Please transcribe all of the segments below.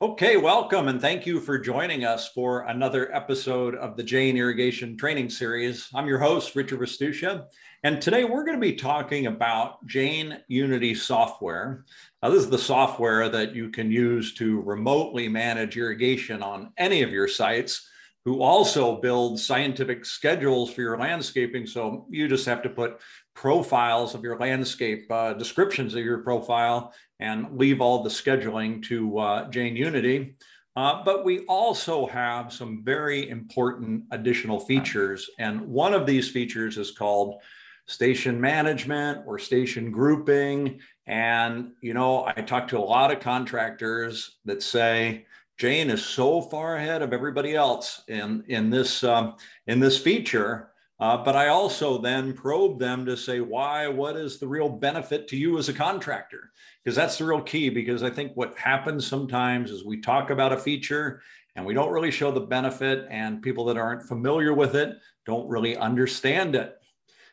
Okay, welcome and thank you for joining us for another episode of the Jain Irrigation Training Series. I'm your host, Richard Restuccia, and today we're going to be talking about Jain Unity software. Now, this is the software that you can use to remotely manage irrigation on any of your sites, who also build scientific schedules for your landscaping. So you just have to put profiles of your landscape, uh, descriptions of your profile, and leave all the scheduling to uh, Jain Unity. Uh, but we also have some very important additional features. And one of these features is called station management or station grouping. And, you know, I talk to a lot of contractors that say, Jain is so far ahead of everybody else in, in, this, um, in this feature uh, but I also then probe them to say, why? What is the real benefit to you as a contractor? Because that's the real key. Because I think what happens sometimes is we talk about a feature and we don't really show the benefit, and people that aren't familiar with it don't really understand it.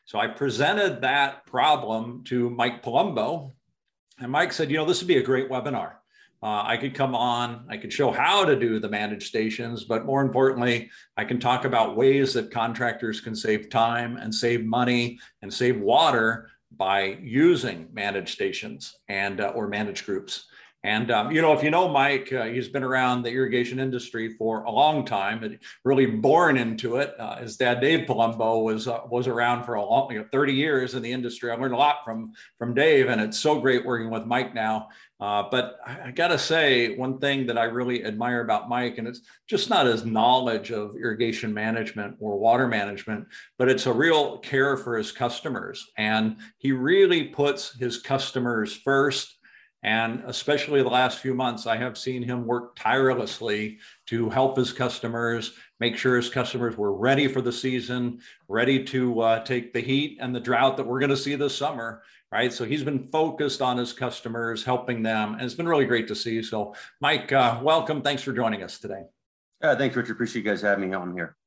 So I presented that problem to Mike Palumbo, and Mike said, you know, this would be a great webinar. Uh, I could come on, I could show how to do the managed stations, but more importantly, I can talk about ways that contractors can save time and save money and save water by using managed stations and uh, or managed groups. And um, you know, if you know Mike, uh, he's been around the irrigation industry for a long time, and really born into it. Uh, his dad, Dave Palumbo, was uh, was around for a long, you know, 30 years in the industry. I learned a lot from from Dave, and it's so great working with Mike now. Uh, but I, I got to say, one thing that I really admire about Mike, and it's just not his knowledge of irrigation management or water management, but it's a real care for his customers. And he really puts his customers first. And especially the last few months, I have seen him work tirelessly to help his customers, make sure his customers were ready for the season, ready to uh, take the heat and the drought that we're going to see this summer right? So he's been focused on his customers, helping them, and it's been really great to see. So, Mike, uh, welcome. Thanks for joining us today. Yeah, thanks, Richard. Appreciate you guys having me on here.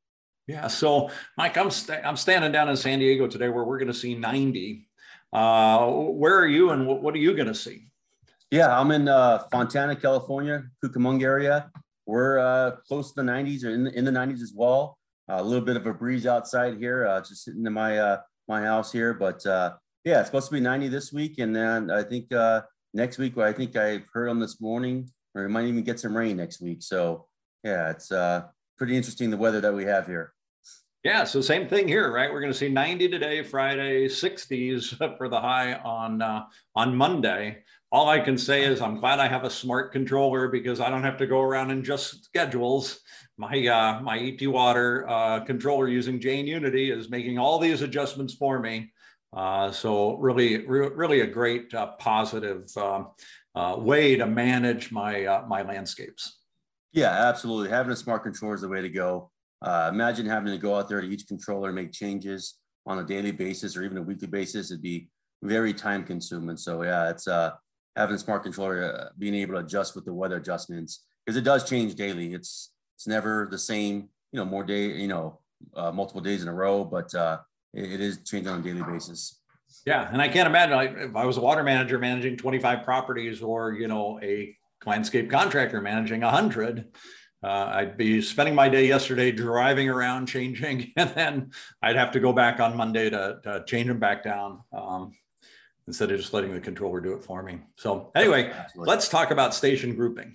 Yeah. So, Mike, I'm i st- I'm standing down in San Diego today, where we're going to see 90. Uh, where are you, and what, what are you going to see? Yeah, I'm in uh, Fontana, California, Cucamonga area. We're uh, close to the 90s, or in the, in the 90s as well. a little bit of a breeze outside here, uh, just sitting in my uh, my house here, but uh, yeah, it's supposed to be 90 this week. And then I think uh, next week, I think I heard on this morning, or we might even get some rain next week. So yeah, it's uh, pretty interesting the weather that we have here. Yeah, so same thing here, right? We're going to see 90 today, Friday, 60s for the high on uh, on Monday. All I can say is I'm glad I have a smart controller because I don't have to go around and just schedules. My uh, my ET Water uh, controller using Jain Unity is making all these adjustments for me. Uh, so really, re really a great uh, positive um, uh, way to manage my uh, my landscapes. Yeah, absolutely. Having a smart controller is the way to go. Uh, imagine having to go out there to each controller and make changes on a daily basis or even a weekly basis. It'd be very time consuming. So yeah, it's having a smart controller, being able to adjust with the weather adjustments because it does change daily. It's it's never the same. You know, more day. You know, multiple days in a row, but it is changing on a daily basis. Yeah, and I can't imagine like, if I was a water manager managing 25 properties, or you know, a landscape contractor managing 100. Uh, I'd be spending my day yesterday driving around changing, and then I'd have to go back on Monday to, to change them back down um, instead of just letting the controller do it for me. So anyway, Absolutely. let's talk about station grouping.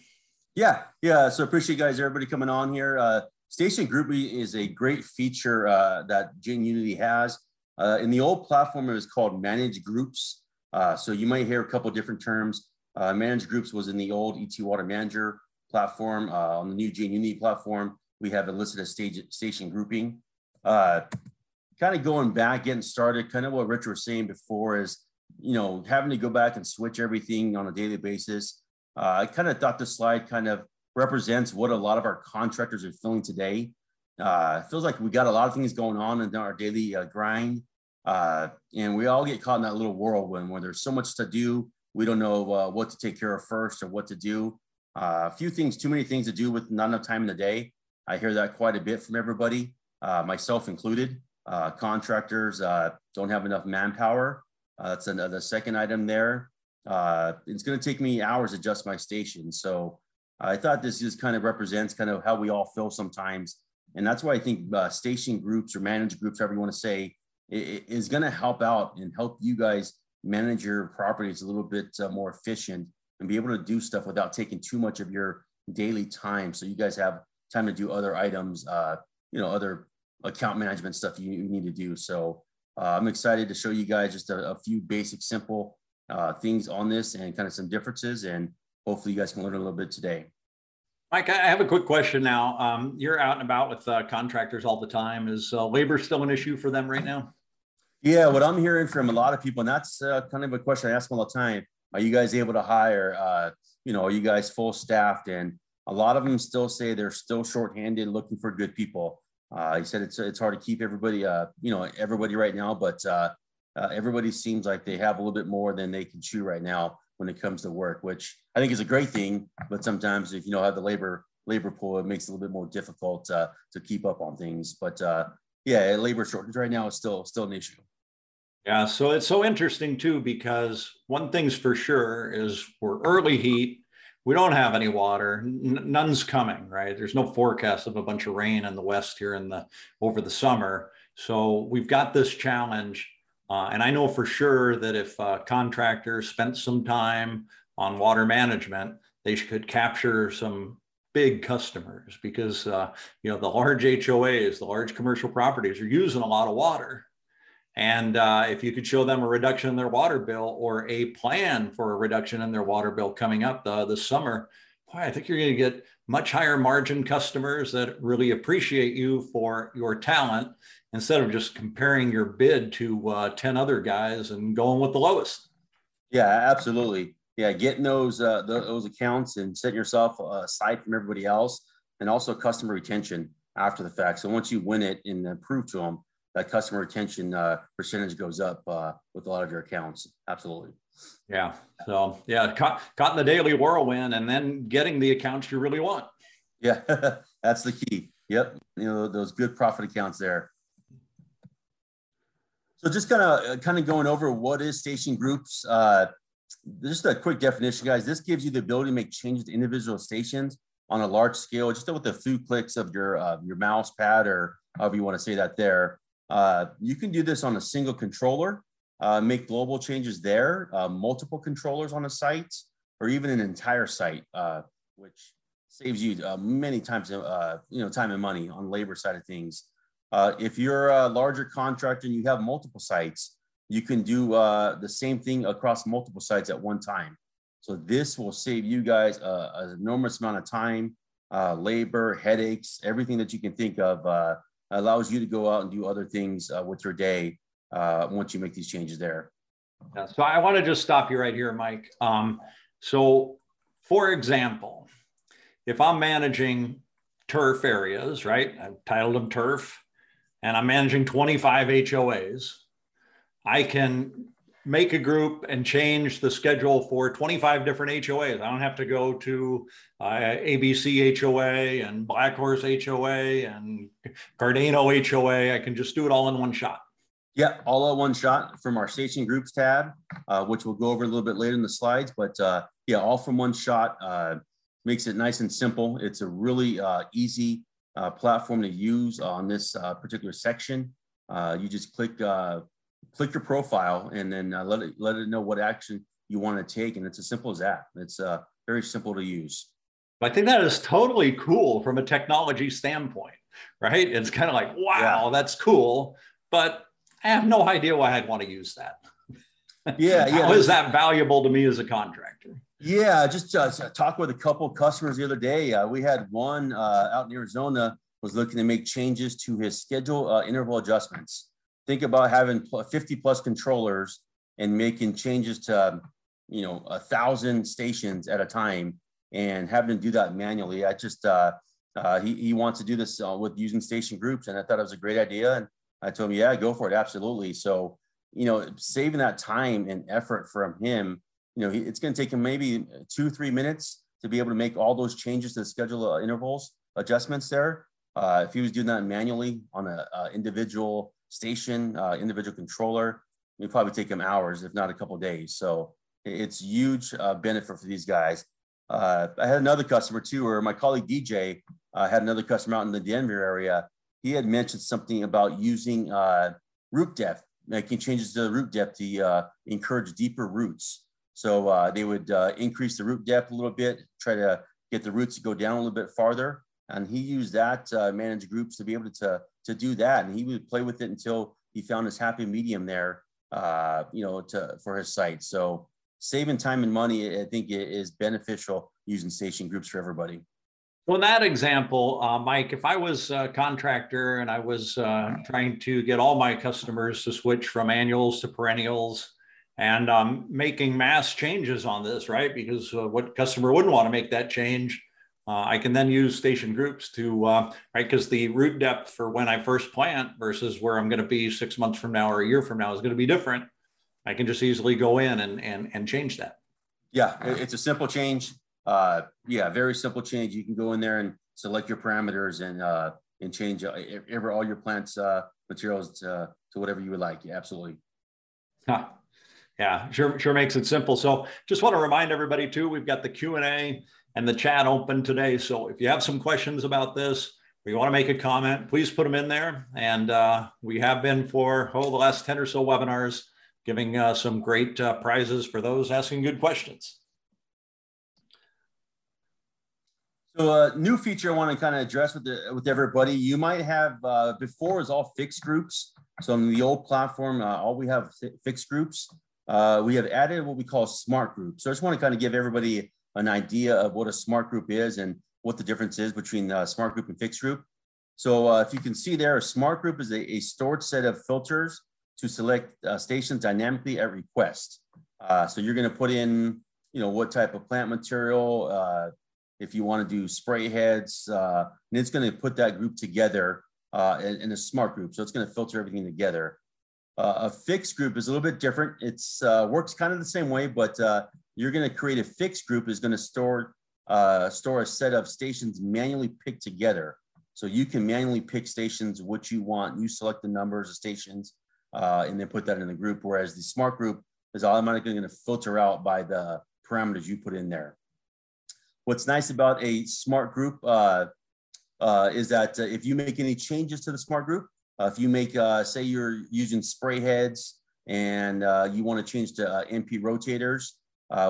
Yeah, yeah. So appreciate you guys, everybody coming on here. Uh, Station grouping is a great feature uh, that Jain Unity has. Uh, in the old platform, it was called Manage Groups. Uh, so you might hear a couple different terms. Uh, manage Groups was in the old ET Water Manager platform. Uh, on the new Jain Unity platform, we have it listed as stage, station grouping. Uh, kind of going back, getting started, kind of what Richard was saying before is, you know, having to go back and switch everything on a daily basis. I kind of thought this slide kind of represents what a lot of our contractors are feeling today. Uh, feels like we got a lot of things going on in our daily uh, grind, uh, and we all get caught in that little whirlwind where there's so much to do. We don't know uh, what to take care of first or what to do. Uh, a few things, too many things to do with not enough time in the day. I hear that quite a bit from everybody, uh, myself included. contractors don't have enough manpower. that's another second item there. it's going to take me hours to adjust my station. So I thought this just kind of represents kind of how we all feel sometimes. And that's why I think uh, station groups or managed groups, however you want to say, is going to help out and help you guys manage your properties a little bit uh, more efficient and be able to do stuff without taking too much of your daily time. So you guys have time to do other items, uh, you know, other account management stuff you, you need to do. So uh, I'm excited to show you guys just a, a few basic, simple uh, things on this and kind of some differences. And hopefully you guys can learn a little bit today. Mike, I have a quick question now. Um, you're out and about with uh, contractors all the time. Is uh, labor still an issue for them right now? Yeah, what I'm hearing from a lot of people, and that's uh, kind of a question I ask them all the time. Are you guys able to hire? Uh, you know, are you guys full staffed? And a lot of them still say they're still shorthanded, looking for good people. Uh, he said it's it's hard to keep everybody, uh, you know, everybody right now, but everybody seems like they have a little bit more than they can chew right now when it comes to work, which I think is a great thing. But sometimes if you know have the labor labor pool, it makes it a little bit more difficult uh, to keep up on things. But uh, yeah, labor shortage right now is still still an issue. Yeah, so it's so interesting too because one thing's for sure is we're early heat. We don't have any water. N- none's coming, right? There's no forecast of a bunch of rain in the west here in the over the summer. So we've got this challenge, uh, and I know for sure that if contractors spent some time on water management, they could capture some big customers because uh, you know the large HOAs, the large commercial properties are using a lot of water. And uh, if you could show them a reduction in their water bill or a plan for a reduction in their water bill coming up uh, this summer, boy, I think you're going to get much higher margin customers that really appreciate you for your talent instead of just comparing your bid to uh, 10 other guys and going with the lowest. Yeah, absolutely. Yeah, getting those uh, those accounts and setting yourself aside from everybody else, and also customer retention after the fact. So once you win it and prove to them that customer retention uh, percentage goes up uh, with a lot of your accounts. Absolutely. Yeah. So yeah, caught, caught in the daily whirlwind and then getting the accounts you really want. Yeah, that's the key. Yep. You know, those good profit accounts there. So just kind of kind of going over what is station groups. Uh, just a quick definition, guys. This gives you the ability to make changes to individual stations on a large scale, just with a few clicks of your uh, your mouse pad or however you want to say that there. Uh, you can do this on a single controller, uh, make global changes there, uh, multiple controllers on a site, or even an entire site, uh, which saves you uh, many times, uh, you know, time and money on labor side of things. If you're a larger contractor and you have multiple sites, you can do the same thing across multiple sites at one time. So this will save you guys an enormous amount of time, labor, headaches, everything that you can think of allows you to go out and do other things uh, with your day uh, once you make these changes there. Yeah, so I want to just stop you right here, Mike. Um, so, for example, if I'm managing turf areas, right? I've titled them turf, and I'm managing 25 HOAs. I can make a group and change the schedule for 25 different HOAs. I don't have to go to uh, ABC HOA and Black Horse HOA and Cardano HOA. I can just do it all in one shot. Yeah, all in one shot from our station groups tab, uh, which we'll go over a little bit later in the slides. But uh, yeah, all from one shot uh, makes it nice and simple. It's a really uh, easy uh, platform to use on this particular section. you just click click your profile and then uh, let it let it know what action you want to take and it's as simple as that. It's uh, very simple to use. I think that is totally cool from a technology standpoint right? It's kind of like wow yeah. that's cool but i have no idea why i'd want to use that. Yeah yeah. how is that valuable to me as a contractor yeah just uh, talk with a couple customers the other day. Uh, we had one uh, out in arizona was looking to make changes to his schedule uh, interval adjustments. Think about having 50 plus controllers and making changes to you know a thousand stations at a time and having to do that manually. I just uh, uh, he, he wants to do this uh, with using station groups and i thought it was a great idea and i told him yeah go for it. Absolutely. So you know saving that time and effort from him you know it's going to take him maybe two three minutes to be able to make all those changes to the schedule uh, intervals adjustments there uh, if he was doing that manually on an individual station, uh, individual controller. It would probably take him hours, if not a couple days. So It's huge uh, benefit for these guys. Uh, I had another customer too, or my colleague DJ uh, had another customer out in the Denver area. He had mentioned something about using uh, root depth, making changes to the root depth to uh, encourage deeper roots. So uh, they would uh, increase the root depth a little bit, try to get the roots to go down a little bit farther. And he used that uh, manage groups to be able to, to do that. And he would play with it until he found his happy medium there, uh, you know, to, for his site. So saving time and money, I think is beneficial using station groups for everybody. Well, in that example, uh, Mike, if I was a contractor and I was uh, trying to get all my customers to switch from annuals to perennials and um, making mass changes on this, right? Because uh, what customer wouldn't want to make that change? Uh, I can then use station groups to, uh, right? Because the root depth for when I first plant versus where I'm going to be six months from now or a year from now is going to be different. I can just easily go in and, and, and change that. Yeah, it's a simple change uh, yeah, very simple change. You can go in there and select your parameters and uh, and change uh, ever all your plants uh, materials to, to whatever you would like. Yeah, absolutely. Huh. Yeah, sure, sure makes it simple. So just want to remind everybody too, we've got the Q&A and the chat open today. So if you have some questions about this, or you want to make a comment, please put them in there. And uh, we have been for, oh, the last 10 or so webinars, giving uh, some great uh, prizes for those asking good questions. So a uh, new feature I want to kind of address with the, with everybody. You might have uh, before is all fixed groups. So on the old platform, uh, all we have fixed groups. Uh, we have added what we call smart groups. So I just want to kind of give everybody an idea of what a smart group is and what the difference is between a smart group and fixed group. So uh, if you can see there, a smart group is a, a stored set of filters to select uh, stations dynamically at request. so you're going to put in, you know, what type of plant material, if you want to do spray heads, uh, and it's going to put that group together uh, in, in, a smart group. So it's going to filter everything together. Uh, a fixed group is a little bit different. It's uh, works kind of the same way, but uh, you're going to create a fixed group is going to store uh, store a set of stations manually picked together. So you can manually pick stations what you want. You select the numbers of stations and then put that in the group. Whereas the smart group is automatically going to filter out by the parameters you put in there. What's nice about a smart group uh, uh, is that uh, if you make any changes to the smart group, uh, if you make, uh, say you're using spray heads and uh, you want to change to MP rotators,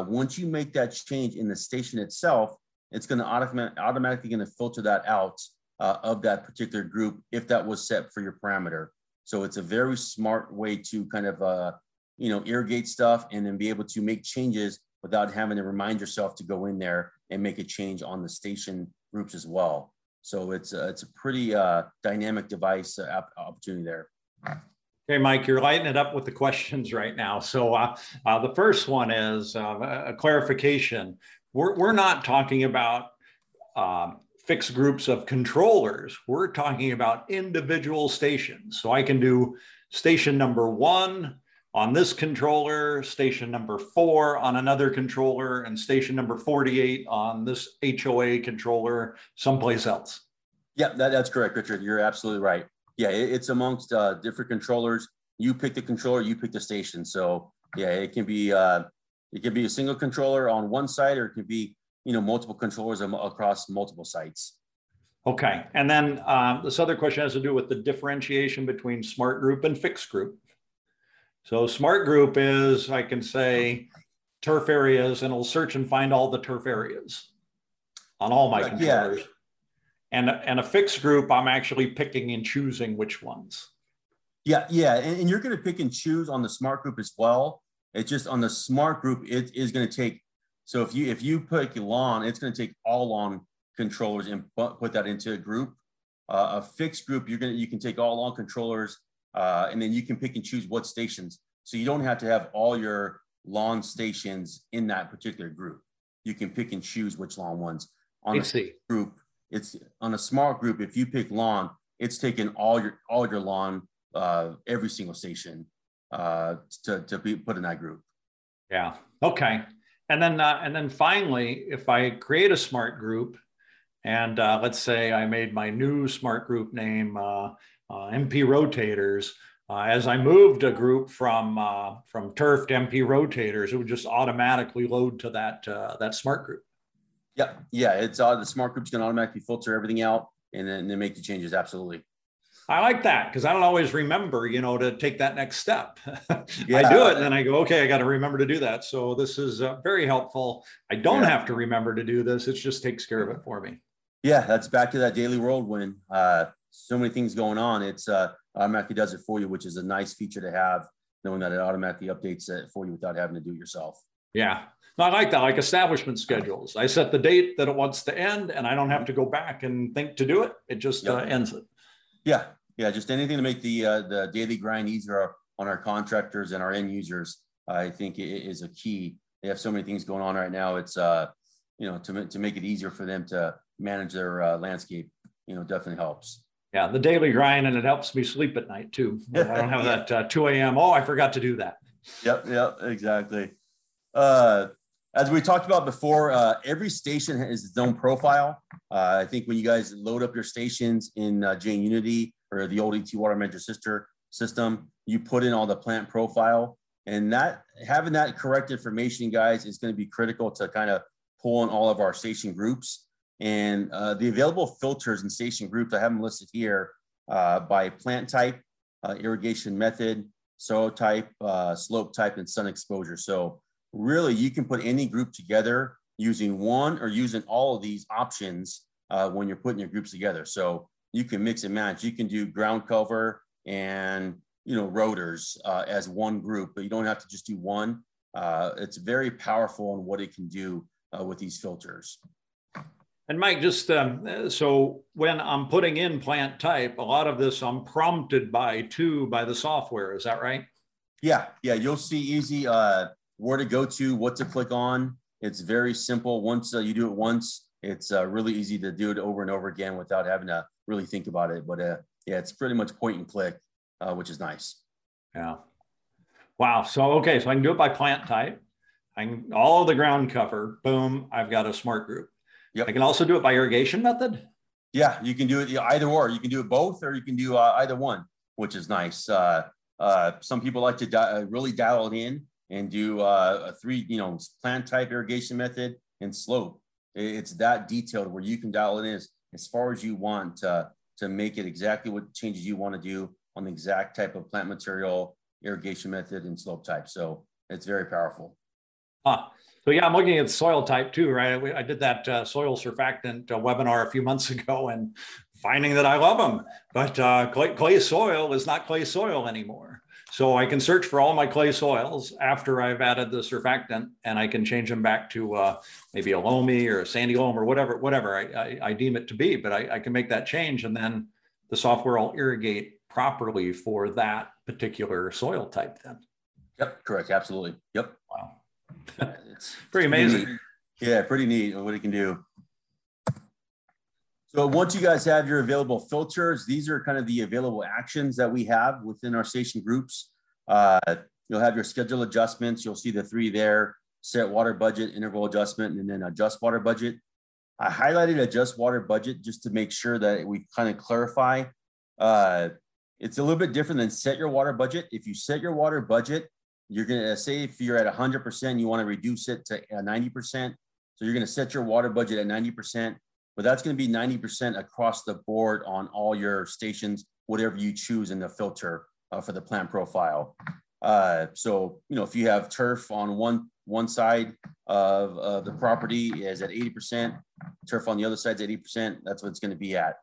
once you make that change in the station itself, it's going to automatic, automatically going to filter that out of that particular group if that was set for your parameter. So it's a very smart way to kind of, you know, irrigate stuff and then be able to make changes without having to remind yourself to go in there and make a change on the station groups as well. So it's a, it's a pretty uh, dynamic device uh, opportunity there. Okay, Mike, you're lighting it up with the questions right now. So uh, uh the first one is uh, a clarification. We're, we're not talking about um, fixed groups of controllers. We're talking about individual stations. So I can do station number one on this controller, station number four on another controller, and station number 48 on this HOA controller someplace else. Yeah, that, that's correct, Richard. You're absolutely right. Yeah, it, it's amongst uh, different controllers. You pick the controller, you pick the station. So yeah, it can be uh, it can be a single controller on one site, or it can be you know multiple controllers across multiple sites. Okay, and then um, this other question has to do with the differentiation between smart group and fixed group. So smart group is, I can say turf areas and it'll search and find all the turf areas on all my controllers. Yeah. And, and a fixed group, I'm actually picking and choosing which ones. Yeah, yeah. And, and you're going to pick and choose on the smart group as well. It's just on the smart group, it is going to take. So if you if you pick lawn, it's going to take all lawn controllers and put that into a group. Uh, a fixed group, you're gonna you can take all lawn controllers uh, and then you can pick and choose what stations. So you don't have to have all your lawn stations in that particular group. You can pick and choose which lawn ones. On a group, it's on a smart group. If you pick lawn, it's taking all your all your lawn, uh, every single station uh, to to be put in that group. Yeah. Okay. And then uh, and then finally, if I create a smart group, and uh, let's say I made my new smart group name uh, uh, MP rotators. uh, as I moved a group from uh, from turf to MP rotators, it would just automatically load to that uh, that smart group. Yeah, yeah, it's uh, the smart group's going to automatically filter everything out and then, then make the changes. Absolutely. I like that because I don't always remember, you know, to take that next step. yeah. I do it and then I go, okay, I got to remember to do that. So this is uh, very helpful. I don't yeah. have to remember to do this. It just takes care of it for me. Yeah, that's back to that daily whirlwind. Uh, so many things going on. It's uh, automatically does it for you, which is a nice feature to have, knowing that it automatically updates it for you without having to do it yourself. Yeah. No, I like that, like establishment schedules. I set the date that it wants to end, and I don't have to go back and think to do it. It just yep. uh, ends it. Yeah, yeah, just anything to make the uh, the daily grind easier on our contractors and our end users. I think it is a key. They have so many things going on right now. It's uh, you know, to to make it easier for them to manage their uh, landscape. You know, definitely helps. Yeah, the daily grind, and it helps me sleep at night too. I don't have that uh, 2 a.m. Oh, I forgot to do that. Yep, yep, exactly. Uh, as we talked about before, uh, every station has its own profile. Uh, I think when you guys load up your stations in uh, Jain Unity or the old ET Water Manager sister system, you put in all the plant profile, and that having that correct information, guys, is going to be critical to kind of pull in all of our station groups. And uh, the available filters and station groups, I have them listed here uh, by plant type, uh, irrigation method, soil type, uh, slope type, and sun exposure. So really you can put any group together using one or using all of these options uh, when you're putting your groups together. So you can mix and match. You can do ground cover and you know rotors uh, as one group, but you don't have to just do one. It's very powerful on what it can do with these filters. And Mike, just um, so when I'm putting in plant type, a lot of this I'm prompted by too by the software. Is that right? Yeah, yeah. You'll see easy uh, where to go to, what to click on. It's very simple. Once uh, you do it once, it's uh, really easy to do it over and over again without having to really think about it. But uh, yeah, it's pretty much point and click, uh, which is nice. Yeah. Wow. So okay, so I can do it by plant type. I can all the ground cover. Boom. I've got a smart group. Yep. I can also do it by irrigation method. Yeah, you can do it either or. You can do it both, or you can do uh, either one, which is nice. Uh, uh, some people like to di- uh, really dial it in and do uh, a three, you know, plant type irrigation method and slope. It's that detailed where you can dial it in as, as far as you want to, to make it exactly what changes you want to do on the exact type of plant material, irrigation method, and slope type. So it's very powerful. So yeah, I'm looking at soil type too, right? I did that uh, soil surfactant uh, webinar a few months ago and finding that I love them, but uh, clay, clay soil is not clay soil anymore. So I can search for all my clay soils after I've added the surfactant and I can change them back to uh, maybe a loamy or a sandy loam or whatever, whatever I, I, I deem it to be, but I, I, can make that change and then the software will irrigate properly for that particular soil type then. Yep, correct. Absolutely. Yep. Wow. It's pretty amazing. Pretty yeah, pretty neat what it can do. So once you guys have your available filters, these are kind of the available actions that we have within our station groups. Uh, you'll have your schedule adjustments. You'll see the three there, set water budget, interval adjustment, and then adjust water budget. I highlighted adjust water budget just to make sure that we kind of clarify. Uh, it's a little bit different than set your water budget. If you set your water budget, you're going to say if you're at 100%, you want to reduce it to 90%. So you're going to set your water budget at 90% but that's going to be 90% across the board on all your stations, whatever you choose in the filter uh, for the plant profile. Uh, so, you know, if you have turf on one one side of, of the property is at 80%, turf on the other side is 80%, that's what it's going to be at.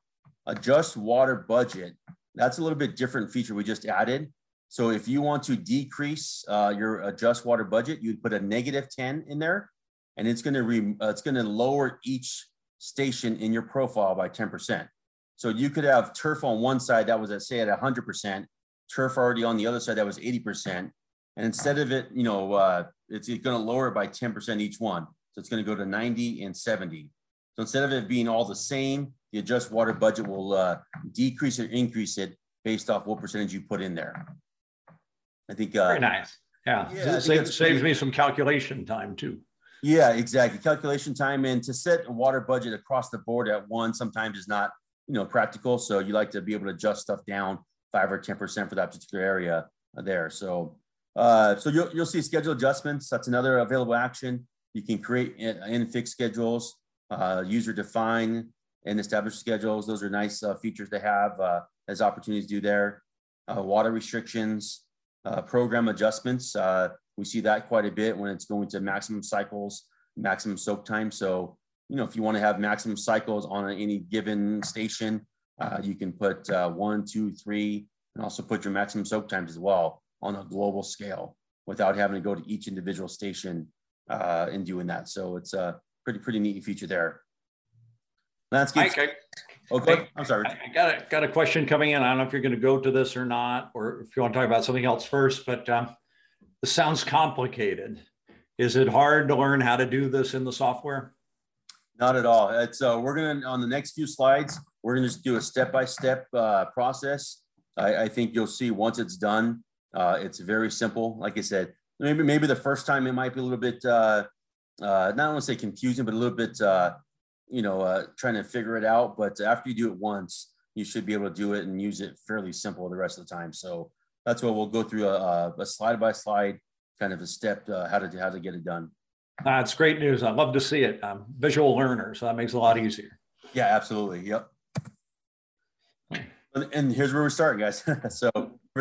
Adjust water budget, that's a little bit different feature we just added. So if you want to decrease uh, your adjust water budget, you'd put a negative 10 in there and it's going to re, uh, it's going to lower each station in your profile by 10%. So you could have turf on one side that was at say at 100%, turf already on the other side that was 80%. And instead of it, you know, uh, it's going to lower it by 10% each one. So it's going to go to 90 and 70. So instead of it being all the same, the adjust water budget will uh, decrease or increase it based off what percentage you put in there. I think. Uh, Very nice. Yeah. yeah it saves, saves me some calculation time too. Yeah, exactly. Calculation time and to set a water budget across the board at one sometimes is not, you know, practical. So you like to be able to adjust stuff down five or 10% for that particular area there. So, uh, so you'll, you'll see schedule adjustments. That's another available action. You can create and fix schedules, uh, user define and establish schedules. Those are nice uh, features to have uh, as opportunities do there. Uh, water restrictions, uh, program adjustments. we see that quite a bit when it's going to maximum cycles, maximum soak time. So, you know, if you want to have maximum cycles on any given station, uh, you can put uh, one, two, three, and also put your maximum soak times as well on a global scale without having to go to each individual station uh, in doing that. So it's a pretty, pretty neat feature there. Landscape. Mike, I, okay, I'm sorry. I got a, got a question coming in. I don't know if you're going to go to this or not, or if you want to talk about something else first, but um, this sounds complicated. Is it hard to learn how to do this in the software? Not at all. It's uh, we're gonna on the next few slides. We're gonna just do a step-by-step uh, process. I, I, think you'll see once it's done, uh, it's very simple. Like I said, maybe maybe the first time it might be a little bit uh, uh, not want to say confusing, but a little bit uh, you know uh, trying to figure it out. But after you do it once, you should be able to do it and use it fairly simple the rest of the time. So that's what we'll go through a, a slide by slide kind of a step uh, how to how to get it done. That's great news. I love to see it. I'm visual learner, so that makes it a lot easier. Yeah, absolutely. Yep. And here's where we start, guys. so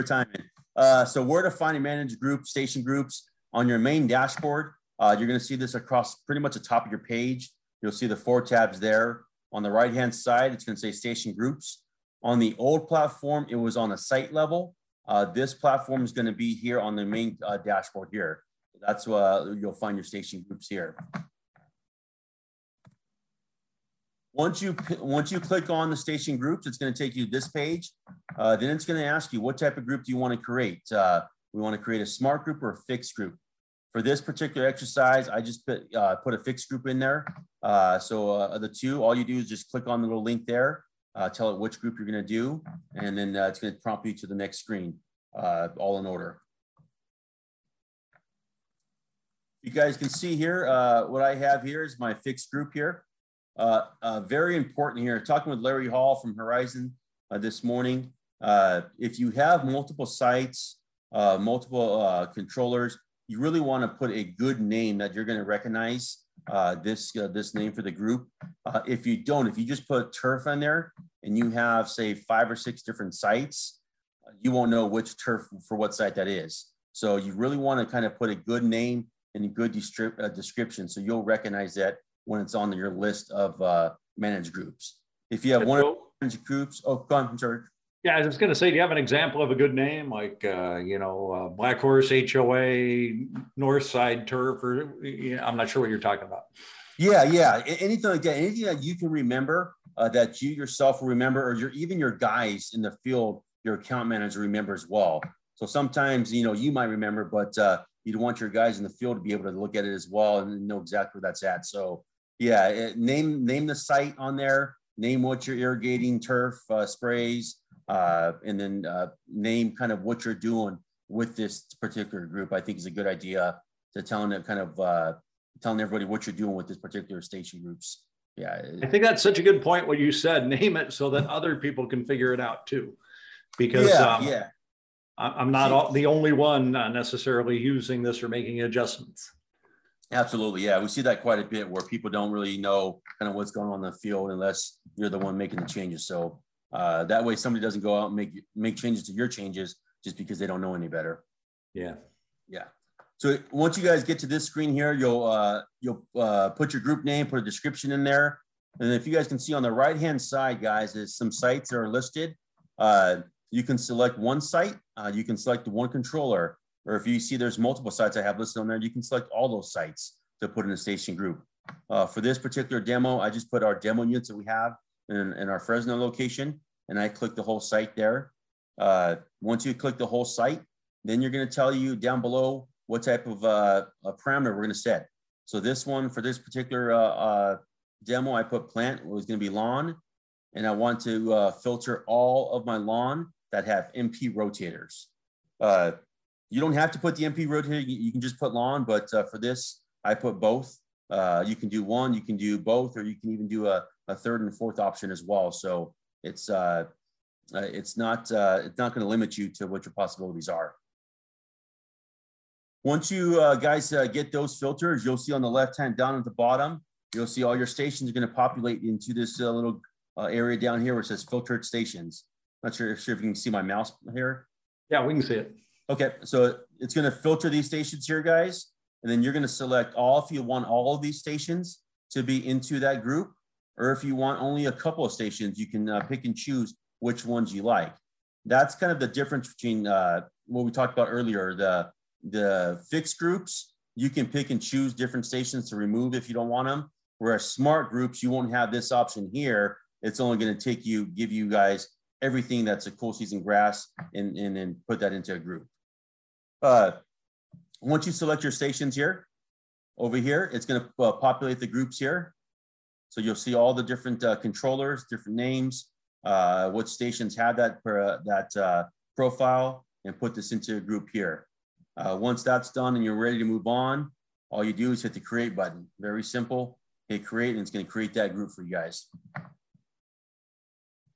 timing. Uh, so where to find and manage group station groups on your main dashboard. Uh, you're going to see this across pretty much the top of your page. You'll see the four tabs there. On the right-hand side, it's going to say station groups. On the old platform, it was on a site level. Uh, this platform is going to be here on the main uh, dashboard here. That's where you'll find your station groups here. Once you once you click on the station groups, it's going to take you to this page. Uh, then it's going to ask you what type of group do you want to create. Uh, we want to create a smart group or a fixed group. For this particular exercise, I just put uh, put a fixed group in there. Uh, so uh, the two, all you do is just click on the little link there, uh, tell it which group you're to do, and then it's going to prompt you to the next screen, all in order. You guys can see here, uh, what I have here is my fixed group here. Uh, uh, very important here, talking with Larry Hall from Horizon uh, this morning. Uh, if you have multiple sites, uh, multiple controllers, you really want to put a good name that you're going to recognize this, this name for the group. if you don't, if you just put turf on there and you have say five or six different sites, you won't know which turf for what site that is. So you really want to kind of put a good name and a good uh, description. So you'll recognize that when it's on your list of uh, managed groups. If you have one of managed groups, oh, go on, I'm sorry. Yeah, I was going to say, do you have an example of a good name like, uh, you know, uh, Black Horse HOA, Northside Turf, or I'm not sure what you're talking about. Yeah, yeah, anything like that, anything that you can remember uh, that you yourself will remember, or your even your guys in the field, your account manager as well. So sometimes, you know, you might remember, but uh, you'd want your guys in the field to be able to look at it as well and know exactly where that's at. So yeah, it, name name the site on there, name what you're irrigating, turf uh, sprays, uh, and then uh, name kind of what you're doing with this particular group. I think is a good idea to telling it kind of uh, telling everybody what you're doing with this particular station groups. Yeah, I think that's such a good point. What you said, name it so that other people can figure it out too, because yeah, um, yeah I'm not the only one necessarily using this or making adjustments. Absolutely, yeah, we see that quite a bit where people don't really know kind of what's going on in the field unless you're the one making the changes. So uh, that way, somebody doesn't go out and make make changes to your changes just because they don't know any better. Yeah, yeah. So once you guys get to this screen here, you'll uh, you'll uh, put your group name, put a description in there, and if you guys can see on the right hand side, guys, there's some sites that are listed. Uh, you can select one site, uh, you can select one controller, or if you see there's multiple sites I have listed on there, you can select all those sites to put in a station group. Uh, for this particular demo, I just put our demo units that we have in, in our Fresno location, and I click the whole site there. Uh, once you click the whole site, then you're gonna tell you down below what type of uh, parameter we're gonna set. So this one, for this particular uh, uh, demo, I put plant, was gonna be lawn, and I want to uh, filter all of my lawn that have MP rotators. Uh, you don't have to put the MP rotator, you, can just put lawn, but for this, I put both. You can do one, you can do both, or you can even do a, a third and fourth option as well. So it's uh, uh, it's not uh, it's not going to limit you to what your possibilities are. Once you uh, guys uh, get those filters, you'll see on the left hand down at the bottom, you'll see all your stations are going to populate into this uh, little uh, area down here where it says filtered stations. Not sure, sure if you can see my mouse here. Yeah, we can see it. Okay, so it's going to filter these stations here, guys, and then you're going to select all if you want all of these stations to be into that group, or if you want only a couple of stations, you can uh, pick and choose which ones you like. That's kind of the difference between uh, what we talked about earlier. The the fixed groups, you can pick and choose different stations to remove if you don't want them. Whereas smart groups, you won't have this option here. It's only going to take you, give you guys everything that's a cool season grass and, and then put that into a group. Uh, once you select your stations here, over here, it's going to uh, populate the groups here. So you'll see all the different uh, controllers, different names, uh, what stations have that, uh, that uh, profile and put this into a group here. Uh, once that's done and you're ready to move on, all you do is hit the create button. Very simple. Hit create and it's going to create that group for you guys.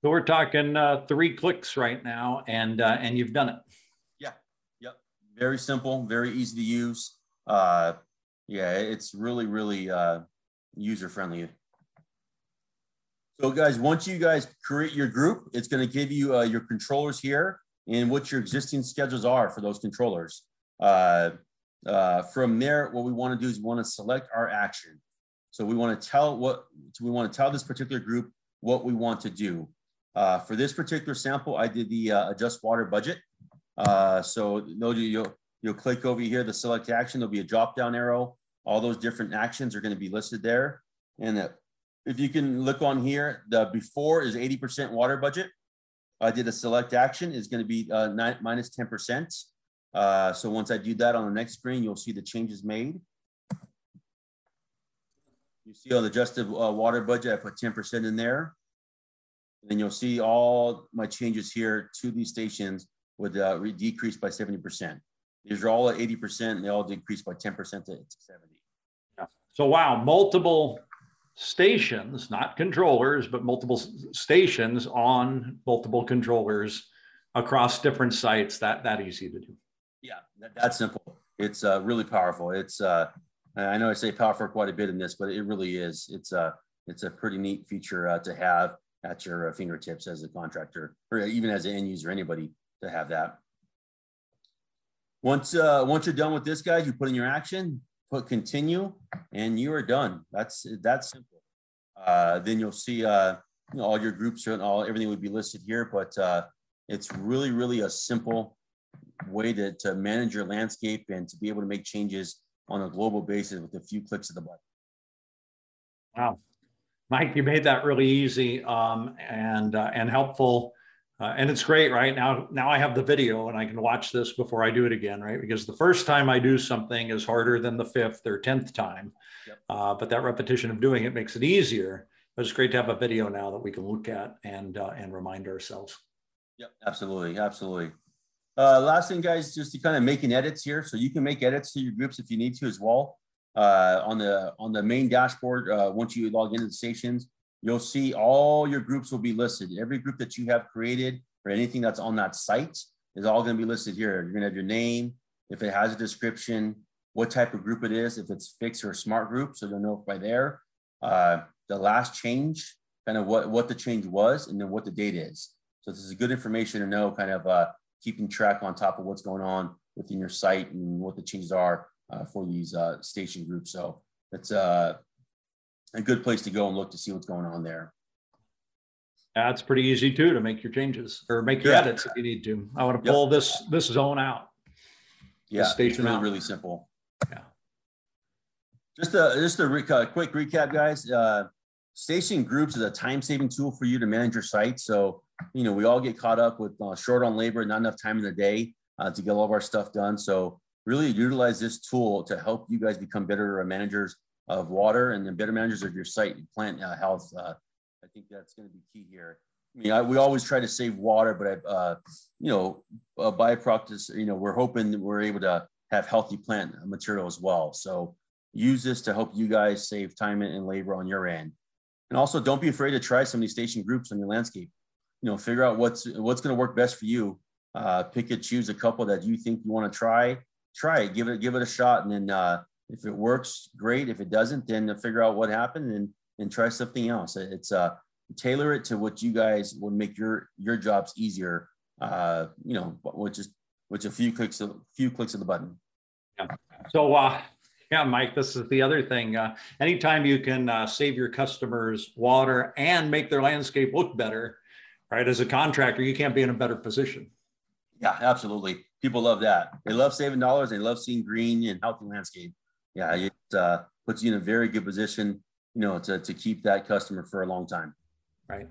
So we're talking uh, three clicks right now, and uh, and you've done it. Yeah. Yep. Very simple. Very easy to use. Uh, yeah, it's really really uh, user friendly. So guys, once you guys create your group, it's going to give you uh, your controllers here and what your existing schedules are for those controllers. Uh, uh, from there, what we want to do is we want to select our action. So we want to tell what we want to tell this particular group what we want to do. Uh, for this particular sample, I did the uh, adjust water budget. Uh, so you'll, you'll click over here, the select action, there'll be a drop down arrow. All those different actions are gonna be listed there. And uh, if you can look on here, the before is 80% water budget. I did a select action is gonna be uh, nine, minus 10%. Uh, so once I do that on the next screen, you'll see the changes made. You see on the adjusted uh, water budget, I put 10% in there. And then you'll see all my changes here to these stations would uh, decrease by 70%. These are all at 80% and they all decreased by 10% to 70. Yeah. So wow, multiple stations, not controllers, but multiple stations on multiple controllers across different sites. That that easy to do. Yeah, that, that's simple. It's uh, really powerful. It's uh, I know I say powerful quite a bit in this, but it really is. It's a uh, it's a pretty neat feature uh, to have at your uh, fingertips as a contractor or even as an end user, anybody to have that. Once, uh, once you're done with this, guys, you put in your action, put continue, and you are done. That's that's simple. Uh, then you'll see uh, you know, all your groups and all everything would be listed here, but uh, it's really, really a simple way to, to manage your landscape and to be able to make changes on a global basis with a few clicks of the button. Wow, Mike, you made that really easy um, and uh, and helpful. Uh, and it's great, right? Now, now I have the video and I can watch this before I do it again, right? Because the first time I do something is harder than the fifth or tenth time. Yep. Uh, but that repetition of doing it makes it easier. But it's great to have a video now that we can look at and uh, and remind ourselves. Yep, absolutely, absolutely. Uh, last thing, guys, just to kind of making edits here, so you can make edits to your groups if you need to as well uh, on the on the main dashboard. Uh, once you log into the stations, you'll see all your groups will be listed. Every group that you have created or anything that's on that site is all going to be listed here. You're going to have your name, if it has a description, what type of group it is, if it's fixed or a smart group, so you'll know by there. Uh, the last change, kind of what what the change was, and then what the date is. So this is good information to know, kind of uh, keeping track on top of what's going on within your site and what the changes are uh, for these uh, station groups. So it's uh, a good place to go and look to see what's going on there. That's pretty easy too to make your changes or make your yeah. edits if you need to. I want to pull yep. this this zone out. Yeah, station really, out. really simple. Yeah. Just a just a uh, quick recap, guys. Uh, station groups is a time saving tool for you to manage your site. So you know we all get caught up with uh, short on labor, not enough time in the day uh, to get all of our stuff done. So really utilize this tool to help you guys become better managers of water and the better managers of your site and plant uh, health. Uh, I think that's going to be key here. I mean, I, we always try to save water, but uh, you know, a byproduct is, you know, we're hoping that we're able to have healthy plant material as well. So use this to help you guys save time and labor on your end. And also don't be afraid to try some of these station groups on your landscape. you know, figure out what's what's going to work best for you. Uh, pick and choose a couple that you think you want to try. Try it, give it give it a shot, and then uh, if it works, great. If it doesn't, then figure out what happened and and try something else. It's uh, tailor it to what you guys would make your your jobs easier. Uh, you know, which is which a few clicks a few clicks of the button. Yeah. So uh, yeah, Mike, this is the other thing. Uh, anytime you can uh, save your customers water and make their landscape look better, right? As a contractor, you can't be in a better position. Yeah, absolutely. People love that. They love saving dollars. They love seeing green and healthy landscape. Yeah, it uh, puts you in a very good position, you know, to, to keep that customer for a long time. Right.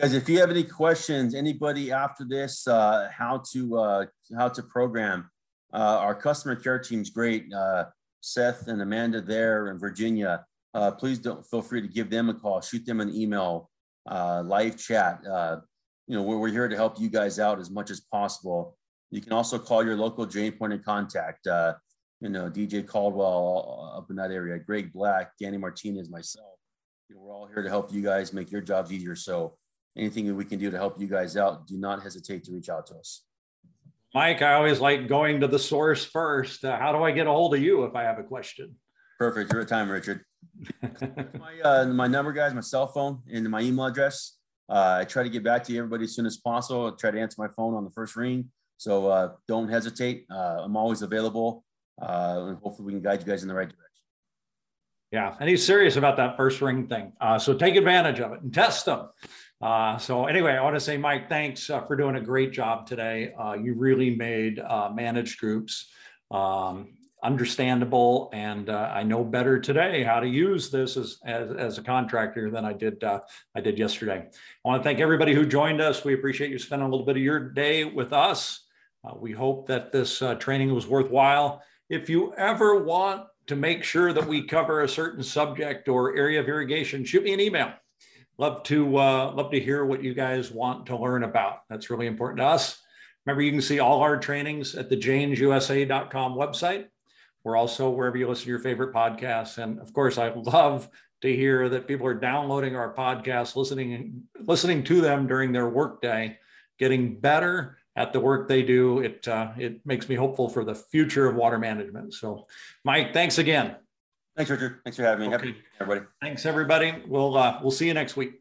Guys, if you have any questions, anybody after this, uh, how to uh, how to program, uh, our customer care team's great. Uh, Seth and Amanda there in Virginia. Uh, please don't feel free to give them a call, shoot them an email, uh, live chat. Uh, you know, we're, we're here to help you guys out as much as possible. You can also call your local Jain point of contact. Uh, you know, DJ Caldwell up in that area, Greg Black, Danny Martinez, myself. You know, we're all here to help you guys make your jobs easier. So anything that we can do to help you guys out, do not hesitate to reach out to us. Mike, I always like going to the source first. Uh, how do I get a hold of you if I have a question? Perfect. You're a time, Richard. my, uh, my number, guys, my cell phone, and my email address. Uh, I try to get back to everybody as soon as possible. I try to answer my phone on the first ring. So uh, don't hesitate. Uh, I'm always available. Uh, and hopefully we can guide you guys in the right direction. Yeah, and he's serious about that first ring thing. Uh, so take advantage of it and test them. Uh, so anyway, I want to say, Mike, thanks uh, for doing a great job today. You really made managed groups um, understandable, and I know better today how to use this as, as, as a contractor than I did I did yesterday. I want to thank everybody who joined us. We appreciate you spending a little bit of your day with us. We hope that this training was worthwhile. If you ever want to make sure that we cover a certain subject or area of irrigation, shoot me an email love to uh, love to hear what you guys want to learn about. That's really important to us. Remember, you can see all our trainings at the jainsusa.com website. We're also wherever you listen to your favorite podcasts. And of course, I love to hear that people are downloading our podcasts, listening, listening to them during their workday, getting better at the work they do. It uh, it makes me hopeful for the future of water management. So, Mike, thanks again. Thanks, Richard. Thanks for having me. Okay. everybody. Thanks, everybody. We'll uh, we'll see you next week.